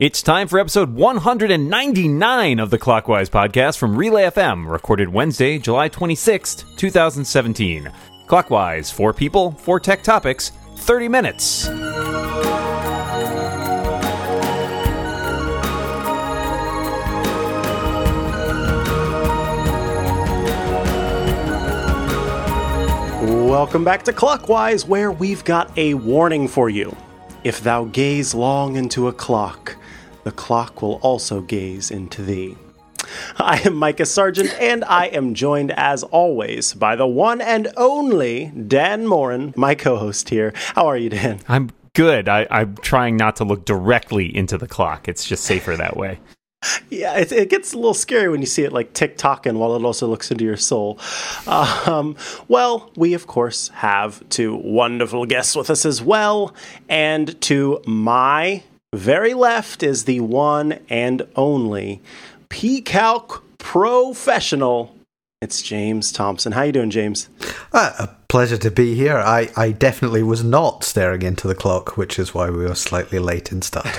It's time for episode 199 of the Clockwise podcast from Relay FM, recorded Wednesday, July 26th, 2017. Clockwise, four people, four tech topics, 30 minutes. Welcome back to Clockwise, where we've got a warning for you. If thou gaze long into a clock, the clock will also gaze into thee. I am Micah Sargent, and I am joined, as always, by the one and only Dan Moren, my co host here. How are you, Dan? I'm good. I, I'm trying not to look directly into the clock, it's just safer that way. Yeah, it, it, gets a little scary when you see it like tick tocking while it also looks into your soul. Um, well, we of course have two wonderful guests with us as well, and to my very left is the one and only PCalc professional. It's James Thompson. How you doing, James? Uh, a pleasure to be here. I, I definitely was not staring into the clock, which is why we were slightly late in starting.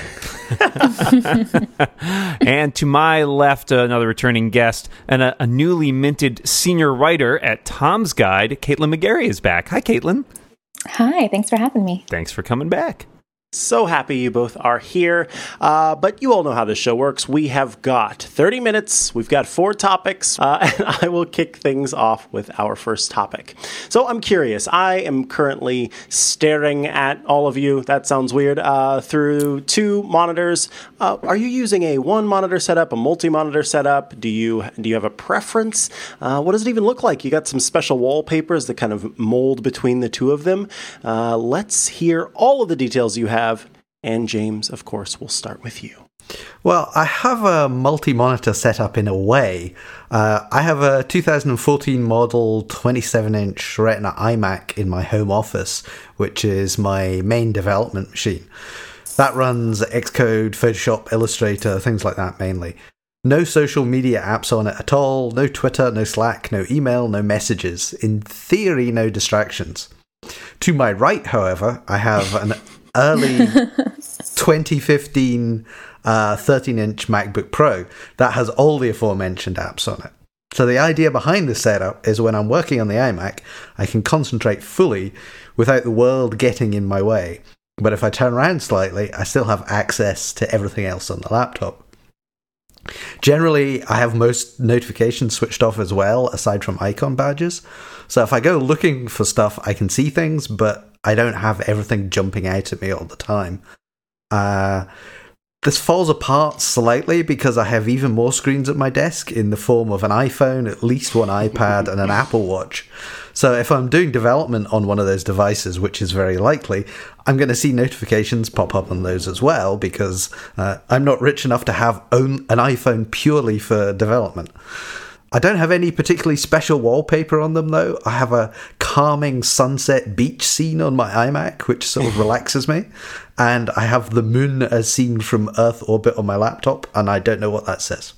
and to my left, another returning guest and a, a, newly minted senior writer at Tom's Guide, Caitlin McGarry is back. Hi, Caitlin. Hi, thanks for having me. Thanks for coming back. So happy you both are here. Uh, but you all know how this show works. We have got 30 minutes, we've got four topics, uh, and I will kick things off with our first topic. So I'm curious. I am currently staring at all of you, that sounds weird, uh, through two monitors. Uh, are you using a one monitor setup, a multi monitor setup? Do you, do you have a preference? Uh, what does it even look like? You got some special wallpapers that kind of mold between the two of them. Uh, let's hear all of the details you have have. And James, of course, we'll start with you. Well, I have a multi monitor setup in a way. Uh, I have a 2014 model 27 inch Retina iMac in my home office, which is my main development machine. That runs Xcode, Photoshop, Illustrator, things like that mainly. No social media apps on it at all, no Twitter, no Slack, no email, no messages. In theory, no distractions. To my right, however, I have an early 2015 uh, 13 inch MacBook Pro that has all the aforementioned apps on it. So the idea behind this setup is when I'm working on the iMac, I can concentrate fully without the world getting in my way. But if I turn around slightly, I still have access to everything else on the laptop. Generally, I have most notifications switched off as well, aside from icon badges. So if I go looking for stuff, I can see things, but I don't have everything jumping out at me all the time. Uh, this falls apart slightly because I have even more screens at my desk in the form of an iPhone, at least one iPad, and an Apple Watch. So if I'm doing development on one of those devices, which is very likely, I'm going to see notifications pop up on those as well because uh, I'm not rich enough to have own an iPhone purely for development. I don't have any particularly special wallpaper on them though. I have a calming sunset beach scene on my iMac, which sort of relaxes me. And I have the moon as seen from Earth orbit on my laptop, and I don't know what that says.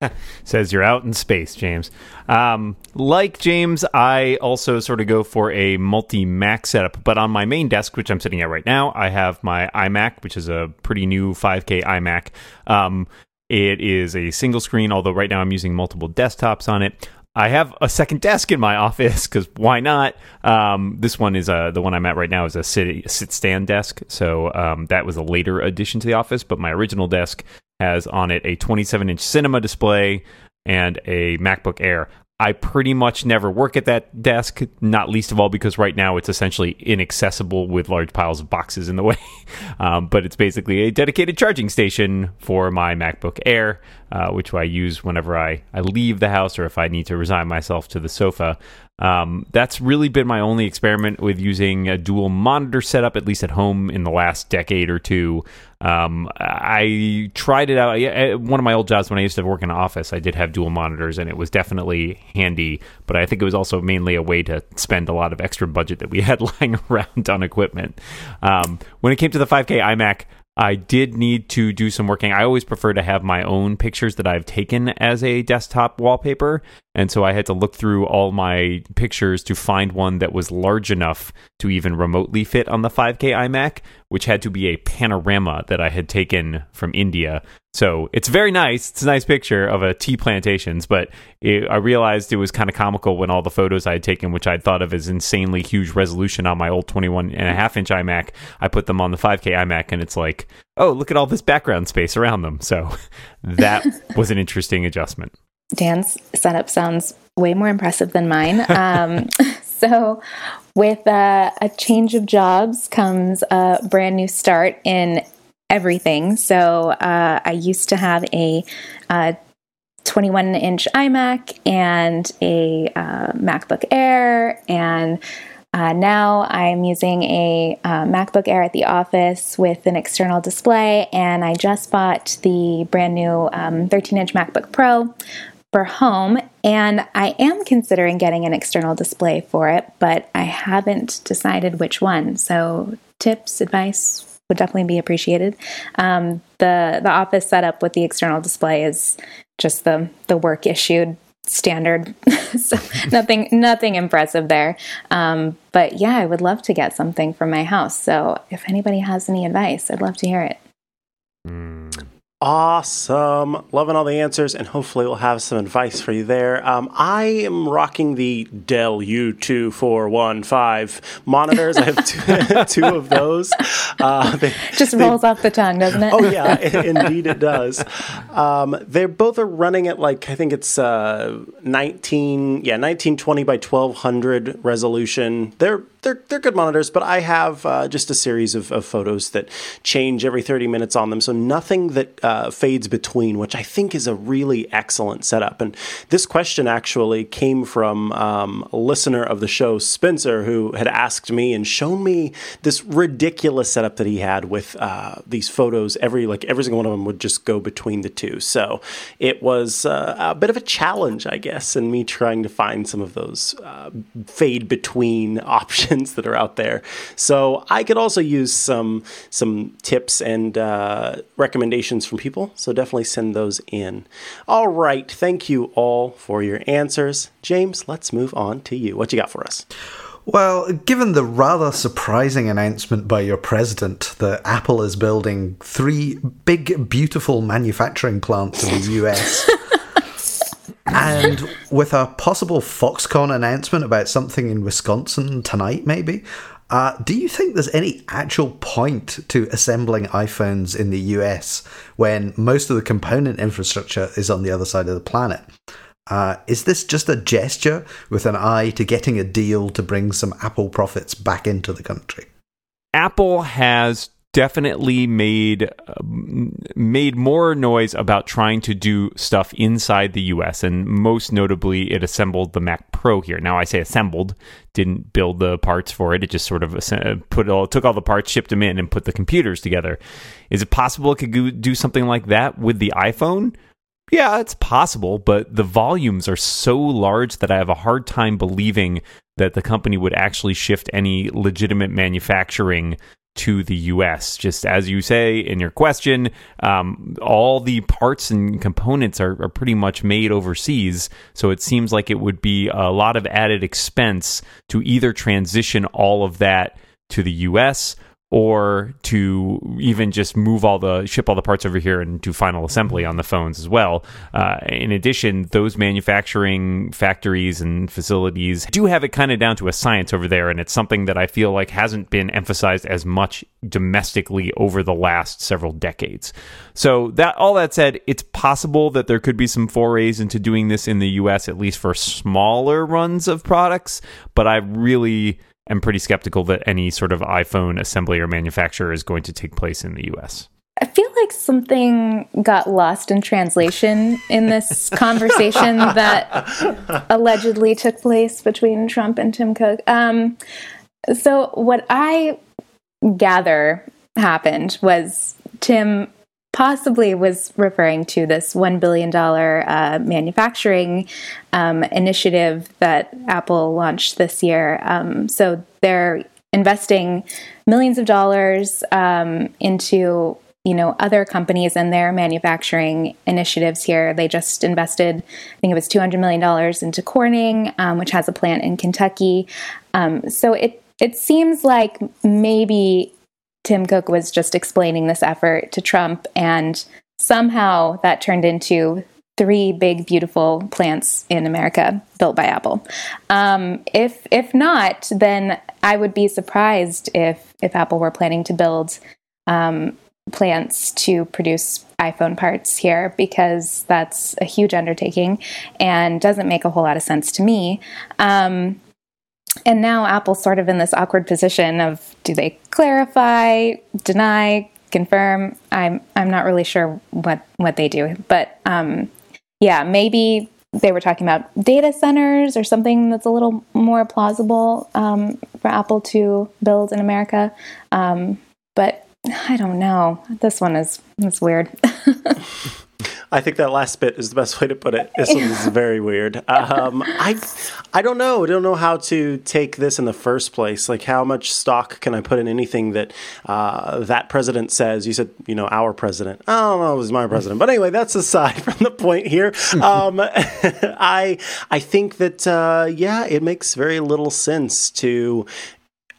says you're out in space, James. Um, like James, I also sort of go for a multi Mac setup, but on my main desk, which I'm sitting at right now, I have my iMac, which is a pretty new 5K iMac. Um, it is a single screen, although right now I'm using multiple desktops on it. I have a second desk in my office because why not? Um, this one is uh, the one I'm at right now is a sit, sit stand desk, so um, that was a later addition to the office. But my original desk has on it a 27 inch cinema display and a MacBook Air. I pretty much never work at that desk, not least of all because right now it's essentially inaccessible with large piles of boxes in the way. Um, but it's basically a dedicated charging station for my MacBook Air, uh, which I use whenever I, I leave the house or if I need to resign myself to the sofa. Um, that's really been my only experiment with using a dual monitor setup, at least at home, in the last decade or two. Um, I tried it out. At one of my old jobs when I used to work in an office, I did have dual monitors, and it was definitely handy. But I think it was also mainly a way to spend a lot of extra budget that we had lying around on equipment. Um, when it came to the 5K iMac, I did need to do some working. I always prefer to have my own pictures that I've taken as a desktop wallpaper. And so I had to look through all my pictures to find one that was large enough to even remotely fit on the 5K iMac, which had to be a panorama that I had taken from India. So it's very nice. It's a nice picture of a tea plantations, but it, I realized it was kind of comical when all the photos I had taken, which I'd thought of as insanely huge resolution on my old 21 and a half inch iMac, I put them on the 5K iMac and it's like, oh, look at all this background space around them. So that was an interesting adjustment. Dan's setup sounds way more impressive than mine. Um, so, with uh, a change of jobs comes a brand new start in everything. So, uh, I used to have a uh, 21 inch iMac and a uh, MacBook Air and uh, now I'm using a uh, MacBook Air at the office with an external display, and I just bought the brand new 13 um, inch MacBook Pro for home, and I am considering getting an external display for it, but I haven't decided which one. So, tips, advice would definitely be appreciated. Um, the the office setup with the external display is just the the work issued standard so nothing nothing impressive there um, but yeah i would love to get something from my house so if anybody has any advice i'd love to hear it mm. Awesome. Loving all the answers, and hopefully, we'll have some advice for you there. Um, I am rocking the Dell U2415 monitors. I have two, two of those. Uh, they, Just rolls off the tongue, doesn't it? oh, yeah, indeed it does. Um, they both are running at like, I think it's uh, 19, yeah, 1920 by 1200 resolution. They're they're they're good monitors, but I have uh, just a series of, of, photos that change every 30 minutes on them, so nothing that uh, fades between, which I think is a really excellent setup. And this question actually came from um, a listener of the show, Spencer, who had asked me and shown me this ridiculous setup that he had with uh, these photos. Every like every single one of them would just go between the two, so it was uh, a bit of a challenge, I guess, in me trying to find some of those uh, fade between options options that are out there. So I could also use some some tips and uh, recommendations from people. So definitely send those in. All right, thank you all for your answers, James. Let's move on to you. What you got for us? Well, given the rather surprising announcement by your president that Apple is building three big, beautiful manufacturing plants in the US. and with a possible Foxconn announcement about something in Wisconsin tonight, maybe. Uh, do you think there's any actual point to assembling iPhones in the US when most of the component infrastructure is on the other side of the planet? Uh, is this just a gesture with an eye to getting a deal to bring some Apple profits back into the country? Apple has definitely made uh, made more noise about trying to do stuff inside the US and most notably it assembled the Mac Pro here. Now I say assembled, didn't build the parts for it. It just sort of put all took all the parts, shipped them in and put the computers together. Is it possible it could do something like that with the iPhone? Yeah, it's possible, but the volumes are so large that I have a hard time believing that the company would actually shift any legitimate manufacturing to the US. Just as you say in your question, um, all the parts and components are, are, pretty much made overseas. So it seems like it would be a lot of added expense to either transition all of that to the US or to even just move all the ship all the parts over here and do final assembly on the phones as well. Uh, in addition, those manufacturing factories and facilities do have it kind of down to a science over there, and it's something that I feel like hasn't been emphasized as much domestically over the last several decades. So that all that said, it's possible that there could be some forays into doing this in the U.S. at least for smaller runs of products, but I really am pretty skeptical that any sort of iPhone assembly or manufacturer is going to take place in the US. I feel like something got lost in translation in this conversation that allegedly took place between Trump and Tim Cook. Um, so, what I gather happened was Tim possibly was referring to this $1 billion uh, manufacturing um, initiative that Apple launched this year. Um, so they're investing millions of dollars um, into you know other companies and their manufacturing initiatives here. They just invested, I think it was two hundred million dollars into Corning, um, which has a plant in Kentucky. Um, so it it seems like maybe Tim Cook was just explaining this effort to Trump, and somehow that turned into three big, beautiful plants in America built by Apple. Um, if if not, then I would be surprised if if Apple were planning to build um, plants to produce iPhone parts here because that's a huge undertaking and doesn't make a whole lot of sense to me. Um, and now Apple's sort of in this awkward position of do they clarify, deny, confirm? I'm I'm not really sure what what they do, but um, yeah, maybe they were talking about data centers or something that's a little more plausible um, for Apple to build in America. Um, but I don't know. This one is is weird. I think that last bit is the best way to put it. This one is very weird. Um, I, I don't know. I don't know how to take this in the first place. Like, how much stock can I put in anything that uh, that president says? You said, you know, our president. I don't know. It was my president, but anyway, that's aside from the point here. Um, I, I think that uh, yeah, it makes very little sense to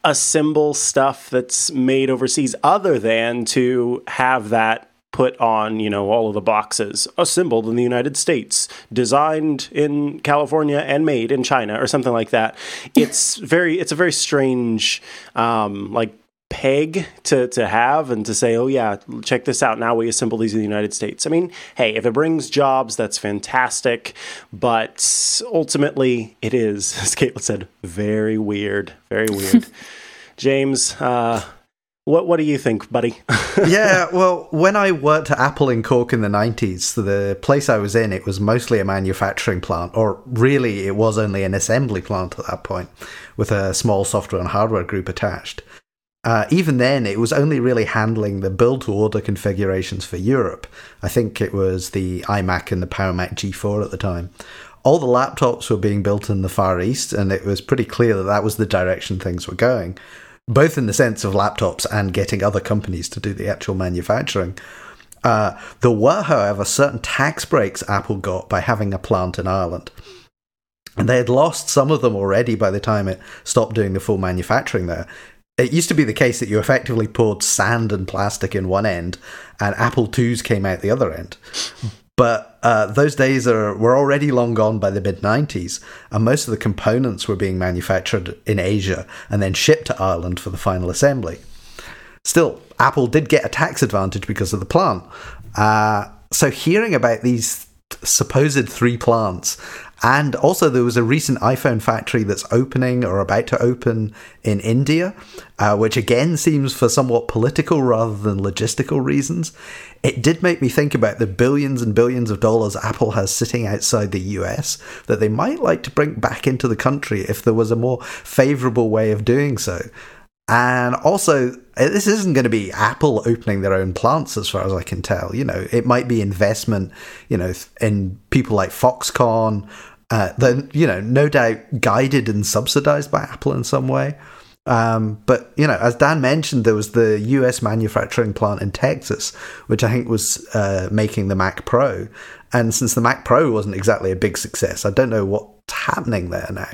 assemble stuff that's made overseas, other than to have that put on, you know, all of the boxes, assembled in the United States, designed in California and made in China or something like that. It's very, it's a very strange, um, like peg to to have and to say, oh yeah, check this out. Now we assemble these in the United States. I mean, hey, if it brings jobs, that's fantastic. But ultimately, it is, as Caitlin said, very weird, very weird. James, uh, what what do you think, buddy? yeah, well, when I worked at Apple in Cork in the 90s, the place I was in, it was mostly a manufacturing plant, or really it was only an assembly plant at that point, with a small software and hardware group attached. Uh, even then, it was only really handling the build to order configurations for Europe. I think it was the iMac and the Power Mac G4 at the time. All the laptops were being built in the Far East, and it was pretty clear that that was the direction things were going both in the sense of laptops and getting other companies to do the actual manufacturing. Uh, there were, however, certain tax breaks Apple got by having a plant in Ireland. And they had lost some of them already by the time it stopped doing the full manufacturing there. It used to be the case that you effectively poured sand and plastic in one end, and Apple IIs came out the other end. But uh, those days are were already long gone by the mid 90s, and most of the components were being manufactured in Asia and then shipped to Ireland for the final assembly. Still, Apple did get a tax advantage because of the plant. Uh, so, hearing about these supposed three plants and also, there was a recent iPhone factory that's opening or about to open in India, uh, which again seems for somewhat political rather than logistical reasons. It did make me think about the billions and billions of dollars Apple has sitting outside the US that they might like to bring back into the country if there was a more favorable way of doing so. And also, this isn't going to be Apple opening their own plants, as far as I can tell. You know, it might be investment, you know, in people like Foxconn, uh, then you know, no doubt guided and subsidized by Apple in some way. Um, but you know, as Dan mentioned, there was the U.S. manufacturing plant in Texas, which I think was uh, making the Mac Pro. And since the Mac Pro wasn't exactly a big success, I don't know what's happening there now.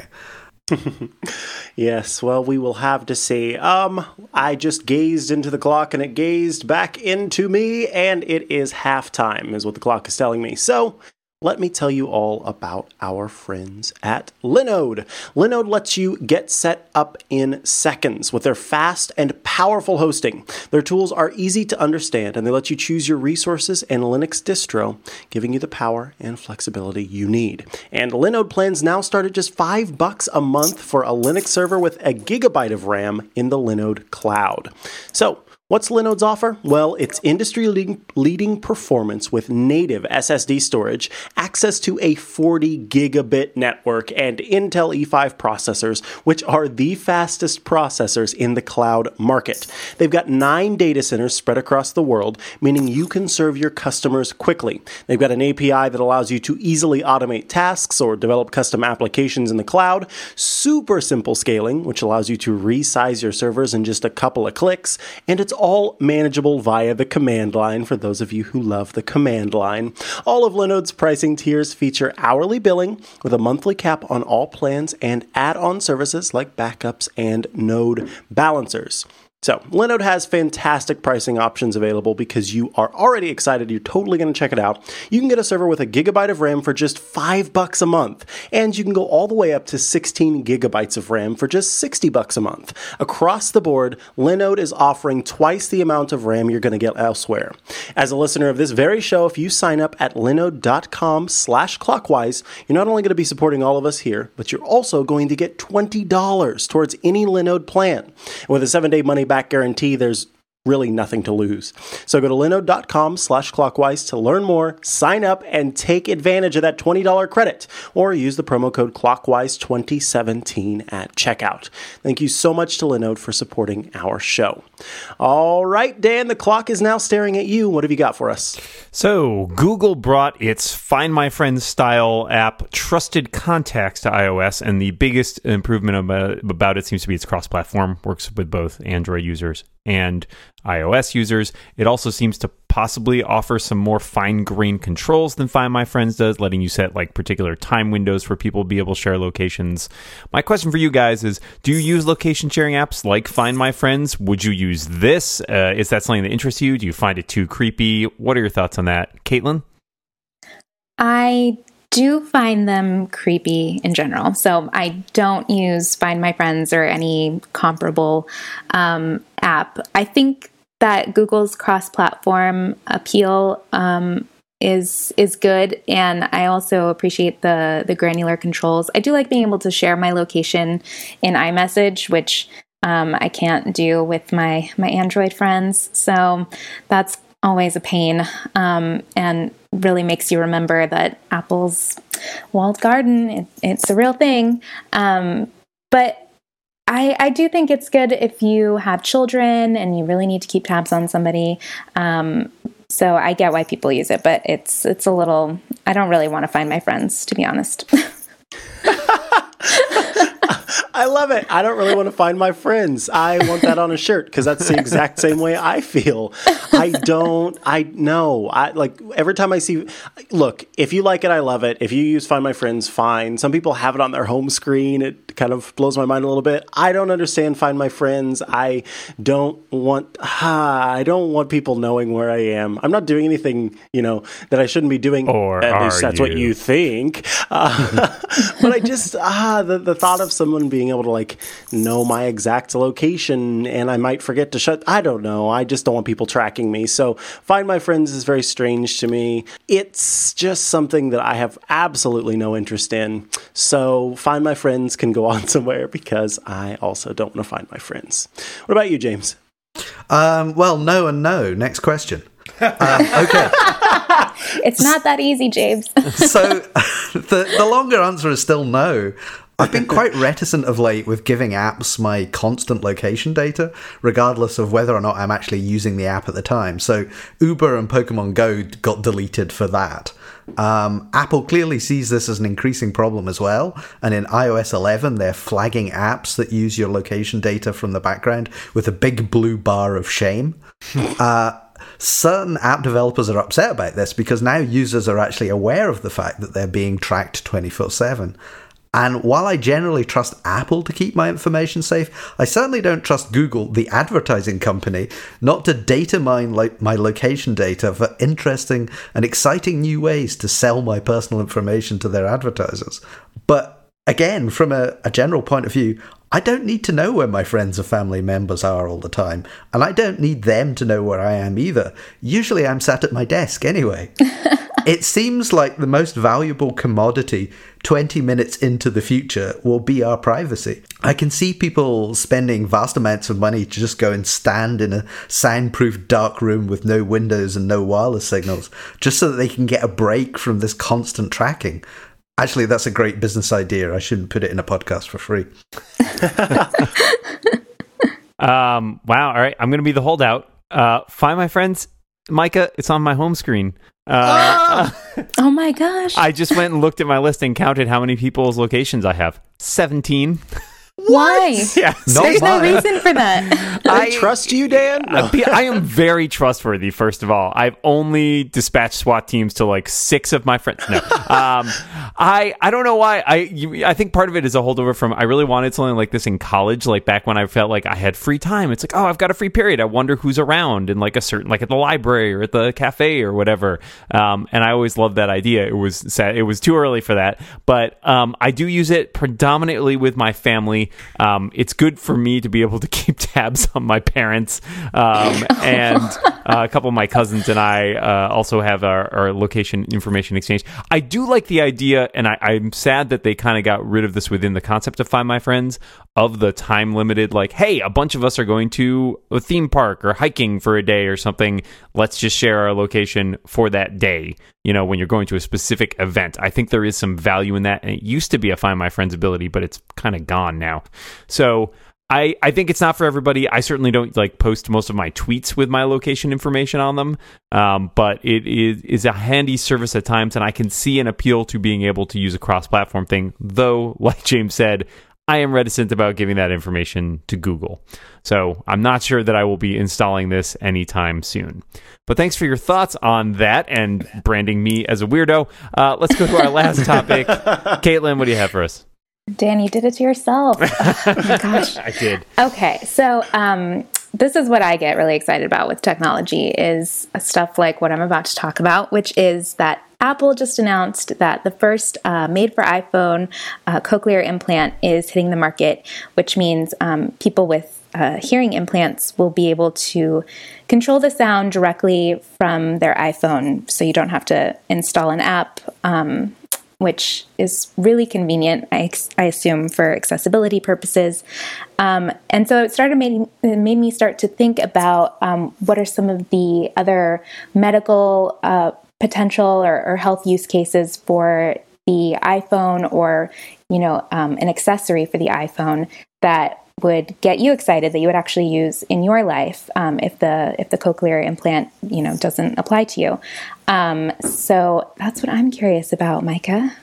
yes, well, we will have to see. Um, I just gazed into the clock and it gazed back into me, and it is halftime, is what the clock is telling me. So let me tell you all about our friends at Linode. Linode lets you get set up in seconds with their fast and powerful hosting. Their tools are easy to understand and they let you choose your resources and Linux distro, giving you the power and flexibility you need. And Linode plans now start at just 5 bucks a month for a Linux server with a gigabyte of RAM in the Linode cloud. So, What's Linode's offer? Well, it's industry leading performance with native SSD storage, access to a 40 gigabit network, and Intel E5 processors, which are the fastest processors in the cloud market. They've got nine data centers spread across the world, meaning you can serve your customers quickly. They've got an API that allows you to easily automate tasks or develop custom applications in the cloud, super simple scaling, which allows you to resize your servers in just a couple of clicks, and it's all manageable via the command line for those of you who love the command line. All of Linode's pricing tiers feature hourly billing with a monthly cap on all plans and add on services like backups and node balancers. So, Linode has fantastic pricing options available because you are already excited. You're totally going to check it out. You can get a server with a gigabyte of RAM for just five bucks a month, and you can go all the way up to 16 gigabytes of RAM for just 60 bucks a month. Across the board, Linode is offering twice the amount of RAM you're going to get elsewhere. As a listener of this very show, if you sign up at linode.com slash clockwise, you're not only going to be supporting all of us here, but you're also going to get $20 towards any Linode plan. With a seven-day money back guarantee, there's really nothing to lose. So go to linode.com slash clockwise to learn more, sign up, and take advantage of that $20 credit, or use the promo code clockwise2017 at checkout. Thank you so much to Linode for supporting our show. All right, Dan, the clock is now staring at you. What have you got for us? So, Google brought its Find My Friends style app, Trusted Contacts, to iOS, and the biggest improvement about, it seems to be its cross platform, works with both Android users and iOS users. It also seems to possibly offer some more fine grained controls than Find My Friends does, letting you set like particular time windows for people to be able to share locations. My question for you guys is Do you use location sharing apps like Find My Friends? Would you use this? Uh, is that something that interests you? Do you find it too creepy? What are your thoughts on that? Caitlin? I do find them creepy in general. So I don't use Find My Friends or any comparable um, app. I think that Google's cross-platform appeal um, is is good, and I also appreciate the the granular controls. I do like being able to share my location in iMessage, which um, I can't do with my my Android friends. So that's always a pain um, and really makes you remember that Apple's walled garden, it, it's a real thing. Um, but I, I, do think it's good if you have children and you really need to keep tabs on somebody. Um, so I get why people use it, but it's it's a little. I don't really want to find my friends, to be honest. I love it. I don't really want to find my friends. I want that on a shirt because that's the exact same way I feel. I don't. I know. I like every time I see. Look, if you like it, I love it. If you use Find My Friends, fine. Some people have it on their home screen. It kind of blows my mind a little bit. I don't understand Find My Friends. I don't want. Ah, I don't want people knowing where I am. I'm not doing anything, you know, that I shouldn't be doing. Or at least that's you? what you think. Uh, but I just ah the the thought of someone being able to like know my exact location and I might forget to shut. I don't know. I just don't want people tracking me. So find my friends is very strange to me. It's just something that I have absolutely no interest in. So find my friends can go on somewhere because I also don't want to find my friends. What about you, James? Um, well, no and no. Next question. Um, okay. it's not that easy, James. so the the longer answer is still no. I've been quite reticent of late with giving apps my constant location data, regardless of whether or not I'm actually using the app at the time. So Uber and Pokemon Go got deleted for that. Um, Apple clearly sees this as an increasing problem as well, and in iOS 11, they're flagging apps that use your location data from the background with a big blue bar of shame. uh, certain app developers are upset about this because now users are actually aware of the fact that they're being tracked 24 7. And while I generally trust Apple to keep my information safe, I certainly don't trust Google, the advertising company, not to data mine like my location data for interesting and exciting new ways to sell my personal information to their advertisers. But again, from a, a general point of view, I don't need to know where my friends or family members are all the time, and I don't need them to know where I am either. Usually I'm sat at my desk anyway. it seems like the most valuable commodity 20 minutes into the future will be our privacy. I can see people spending vast amounts of money to just go and stand in a soundproof dark room with no windows and no wireless signals just so that they can get a break from this constant tracking. Actually, that's a great business idea. I shouldn't put it in a podcast for free. um, wow. All right. I'm going to be the holdout. Uh, find my friends. Micah, it's on my home screen. Uh, oh my gosh. I just went and looked at my list and counted how many people's locations I have. 17. Why? Yeah, Not There's no reason for that. I trust you, Dan. No. I am very trustworthy. First of all, I've only dispatched SWAT teams to like six of my friends. No, um, I I don't know why. I you, I think part of it is a holdover from I really wanted something like this in college, like back when I felt like I had free time. It's like oh, I've got a free period. I wonder who's around in like a certain like at the library or at the cafe or whatever. Um, and I always loved that idea. It was sad. It was too early for that, but um, I do use it predominantly with my family. Um, it's good for me to be able to keep tabs on my parents um, and a couple of my cousins and I uh, also have our, our location information exchange. I do like the idea, and I, I'm sad that they kind of got rid of this within the concept of Find My Friends of the time limited, like, hey, a bunch of us are going to a theme park or hiking for a day or something. Let's just share our location for that day. You know, when you're going to a specific event, I think there is some value in that. And it used to be a Find My Friends ability, but it's kind of gone now. So I, I think it's not for everybody. I certainly don't like post most of my tweets with my location information on them, um, but it is, is a handy service at times, and I can see an appeal to being able to use a cross-platform thing. Though, like James said, I am reticent about giving that information to Google, so I'm not sure that I will be installing this anytime soon. But thanks for your thoughts on that and branding me as a weirdo. Uh, let's go to our last topic. Caitlin, what do you have for us? Dan, you did it to yourself. Oh my gosh. I did. Okay, so um, this is what I get really excited about with technology is stuff like what I'm about to talk about, which is that Apple just announced that the first uh, made for iPhone uh, cochlear implant is hitting the market, which means um, people with uh, hearing implants will be able to control the sound directly from their iPhone, so you don't have to install an app. Um, which is really convenient, I, I assume, for accessibility purposes. Um, and so it started made, it made me start to think about um, what are some of the other medical uh, potential or, or health use cases for the iPhone or you know um, an accessory for the iPhone that would get you excited that you would actually use in your life um, if the if the cochlear implant you know doesn't apply to you. Um, so that's what I'm curious about, Micah.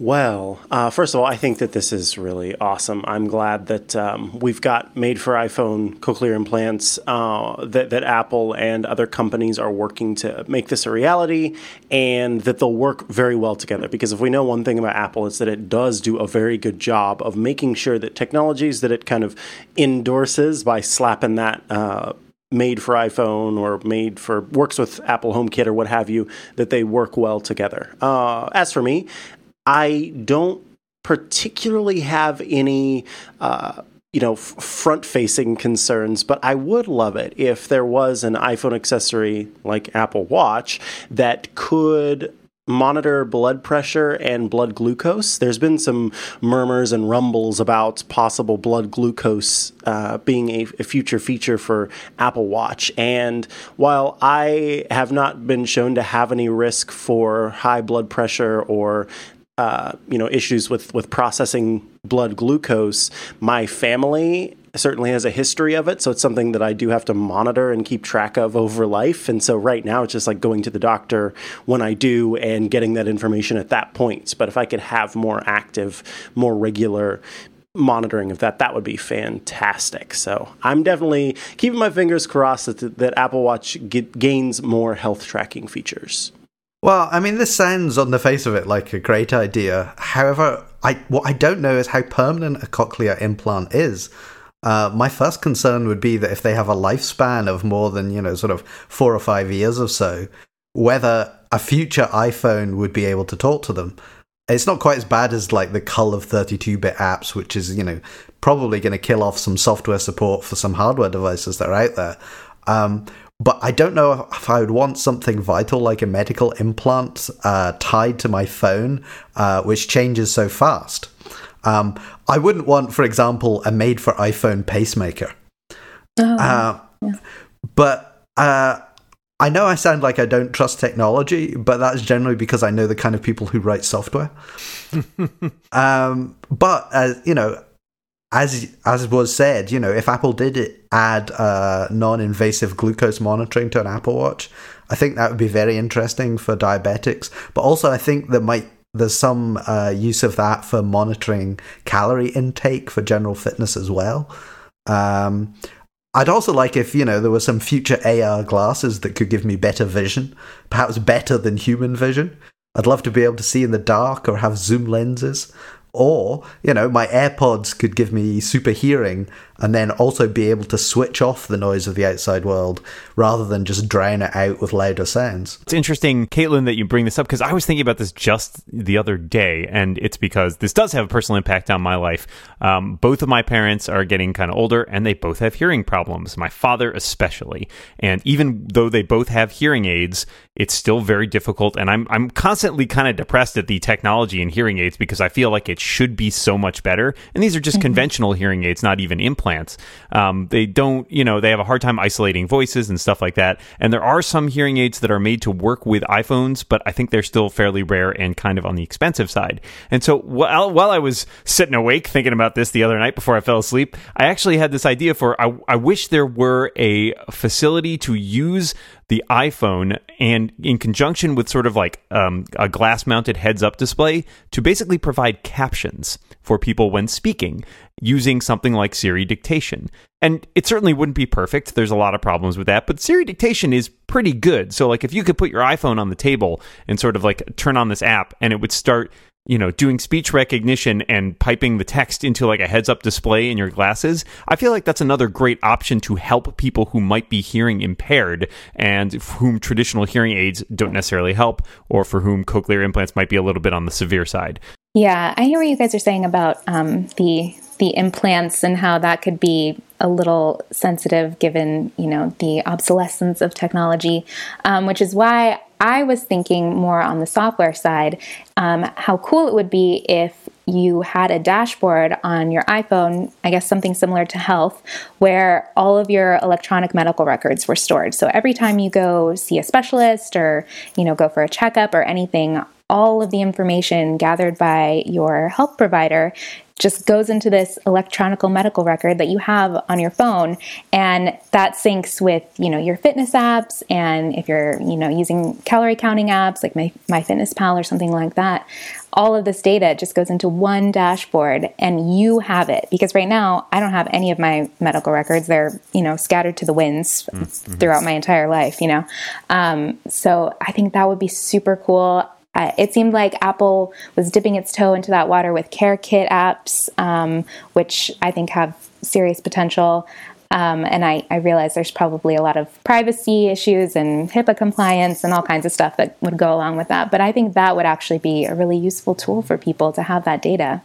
Well, uh, first of all, I think that this is really awesome. I'm glad that um, we've got made for iPhone cochlear implants uh, that, that Apple and other companies are working to make this a reality and that they'll work very well together. Because if we know one thing about Apple, it's that it does do a very good job of making sure that technologies that it kind of endorses by slapping that. Uh, made for iPhone or made for works with Apple HomeKit or what have you, that they work well together. Uh, as for me, I don't particularly have any. Uh, you know, f- front-facing concerns, but I would love it if there was an iPhone accessory like Apple Watch that could monitor blood pressure and blood glucose. There's been some murmurs and rumbles about possible blood glucose uh, being a, a, future feature for Apple Watch. And while I have not been shown to have any risk for high blood pressure or uh, you know issues with with processing blood glucose, my family certainly has a history of it, so it's something that I do have to monitor and keep track of over life. And so right now it's just like going to the doctor when I do and getting that information at that point. But if I could have more active, more regular monitoring of that, that would be fantastic. So I'm definitely keeping my fingers crossed that, that Apple Watch get, gains more health tracking features. Well, I mean, this sounds on the face of it like a great idea. However, I what I don't know is how permanent a cochlear implant is. Uh, my first concern would be that if they have a lifespan of more than you know, sort of four or five years or so, whether a future iPhone would be able to talk to them. It's not quite as bad as like the cull of 32-bit apps, which is you know probably going to kill off some software support for some hardware devices that are out there. Um, but I don't know if I would want something vital like a medical implant uh, tied to my phone, uh, which changes so fast. Um, I wouldn't want, for example, a made for iPhone pacemaker. Oh, Uh, yeah. But uh, I know I sound like I don't trust technology, but that's generally because I know the kind of people who write software. um, but uh, you know, as as was said, you know, if Apple did add uh, non-invasive glucose monitoring to an Apple Watch, I think that would be very interesting for diabetics. But also, I think there might there's some uh, use of that for monitoring calorie intake for general fitness as well. Um, I'd also like if, you know, there were some future AR glasses that could give me better vision, perhaps better than human vision. I'd love to be able to see in the dark or have zoom lenses. Or, you know, my AirPods could give me super hearing and then also be able to switch off the noise of the outside world rather than just drown it out with louder sounds. It's interesting, Caitlin, that you bring this up because I was thinking about this just the other day, and it's because this does have a personal impact on my life. Um, both of my parents are getting kind of older, and they both have hearing problems. My father, especially, and even though they both have hearing aids, it's still very difficult. And I'm I'm constantly kind of depressed at the technology in hearing aids because I feel like it should be so much better. And these are just mm-hmm. conventional hearing aids, not even implants implants. Um, they don't, you know, they have a hard time isolating voices and stuff like that. And there are some hearing aids that are made to work with iPhones, but I think they're still fairly rare and kind of on the expensive side. And so while, while I was sitting awake thinking about this the other night before I fell asleep, I actually had this idea for I, I wish there were a facility to use the iPhone and in conjunction with sort of like um, a glass mounted heads up display to basically provide captions for people when speaking using something like Siri dictation. And it certainly wouldn't be perfect. There's a lot of problems with that, but Siri dictation is pretty good. So like if you could put your iPhone on the table and sort of like turn on this app and it would start you know, doing speech recognition and piping the text into like a heads up display in your glasses, I feel like that's another great option to help people who might be hearing impaired and whom traditional hearing aids don't necessarily help, or for whom cochlear implants might be a little bit on the severe side. Yeah, I hear what you guys are saying about um, the the implants and how that could be a little sensitive given you know the obsolescence of technology, um, which is why I was thinking more on the software side. Um, how cool it would be if you had a dashboard on your iPhone, I guess something similar to health, where all of your electronic medical records were stored. So every time you go see a specialist or, you know, go for a checkup or anything, all of the information gathered by your health provider just goes into this electronic medical record that you have on your phone and that syncs with you know your fitness apps and if you're you know using calorie counting apps like my, MyFitnessPal or something like that all of this data just goes into one dashboard and you have it. Because right now i don't have any of my medical records. They're you know scattered to the winds mm-hmm. throughout my entire life you know? Um, so i think that would be super cool uh, it seemed like Apple was dipping its toe into that water with CareKit apps, um, which I think have serious potential. Um, and I, I realize there's probably a lot of privacy issues and HIPAA compliance and all kinds of stuff that would go along with that. But I think that would actually be a really useful tool for people to have that data.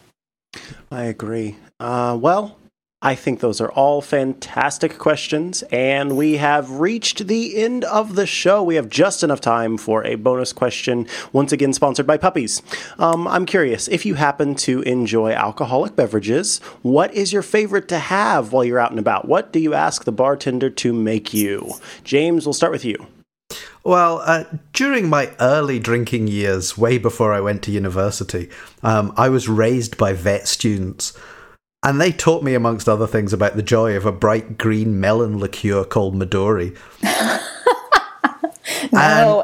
I agree. Uh, well, I think those are all fantastic questions, and we have reached the end of the show. We have just enough time for a bonus question, once again sponsored by Puppies. Um, I'm curious if you happen to enjoy alcoholic beverages, what is your favorite to have while you're out and about? What do you ask the bartender to make you? James, we'll start with you. Well, uh, during my early drinking years, way before I went to university, um, I was raised by vet students. And they taught me, amongst other things, about the joy of a bright green melon liqueur called Midori. no.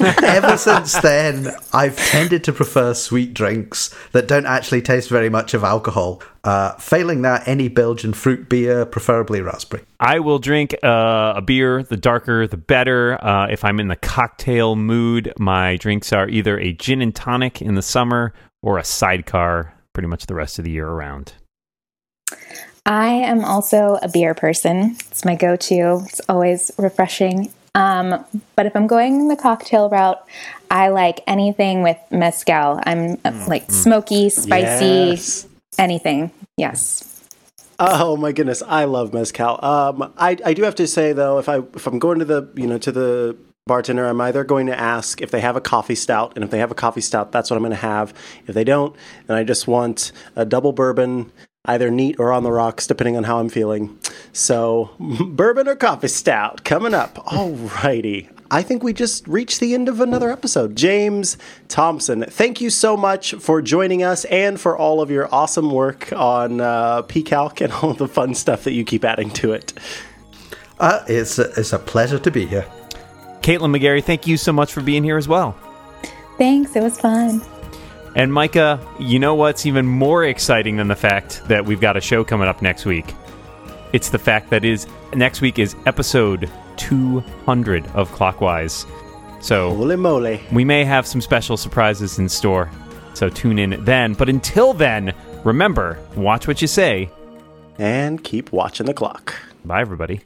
ever since then, I've tended to prefer sweet drinks that don't actually taste very much of alcohol. Uh, failing that, any Belgian fruit beer, preferably raspberry. I will drink uh, a beer. The darker, the better. Uh, if I'm in the cocktail mood, my drinks are either a gin and tonic in the summer or a sidecar pretty much the rest of the year around. I am also a beer person. It's my go to, it's always refreshing. Um, but if I'm going the cocktail route, I like anything with mezcal. I'm mm, like smoky, spicy, yes. anything. Yes. Oh my goodness, I love mezcal. Um, I, I do have to say though, if I if I'm going to the you know to the bartender, I'm either going to ask if they have a coffee stout, and if they have a coffee stout, that's what I'm going to have. If they don't, then I just want a double bourbon either neat or on the rocks, depending on how I'm feeling. So, bourbon or coffee stout coming up. All righty. I think we just reached the end of another episode. James Thompson, thank you so much for joining us and for all of your awesome work on uh, PCalc and all the fun stuff that you keep adding to it. Uh, it's, a, it's a pleasure to be here. Caitlin McGarry, thank you so much for being here as well. Thanks. It was fun. And Micah, you know what's even more exciting than the fact that we've got a show coming up next week? It's the fact that is next week is episode 200 of Clockwise. So Holy moly. we may have some special surprises in store. So tune in then. But until then, remember, watch what you say. And keep watching the clock. Bye everybody.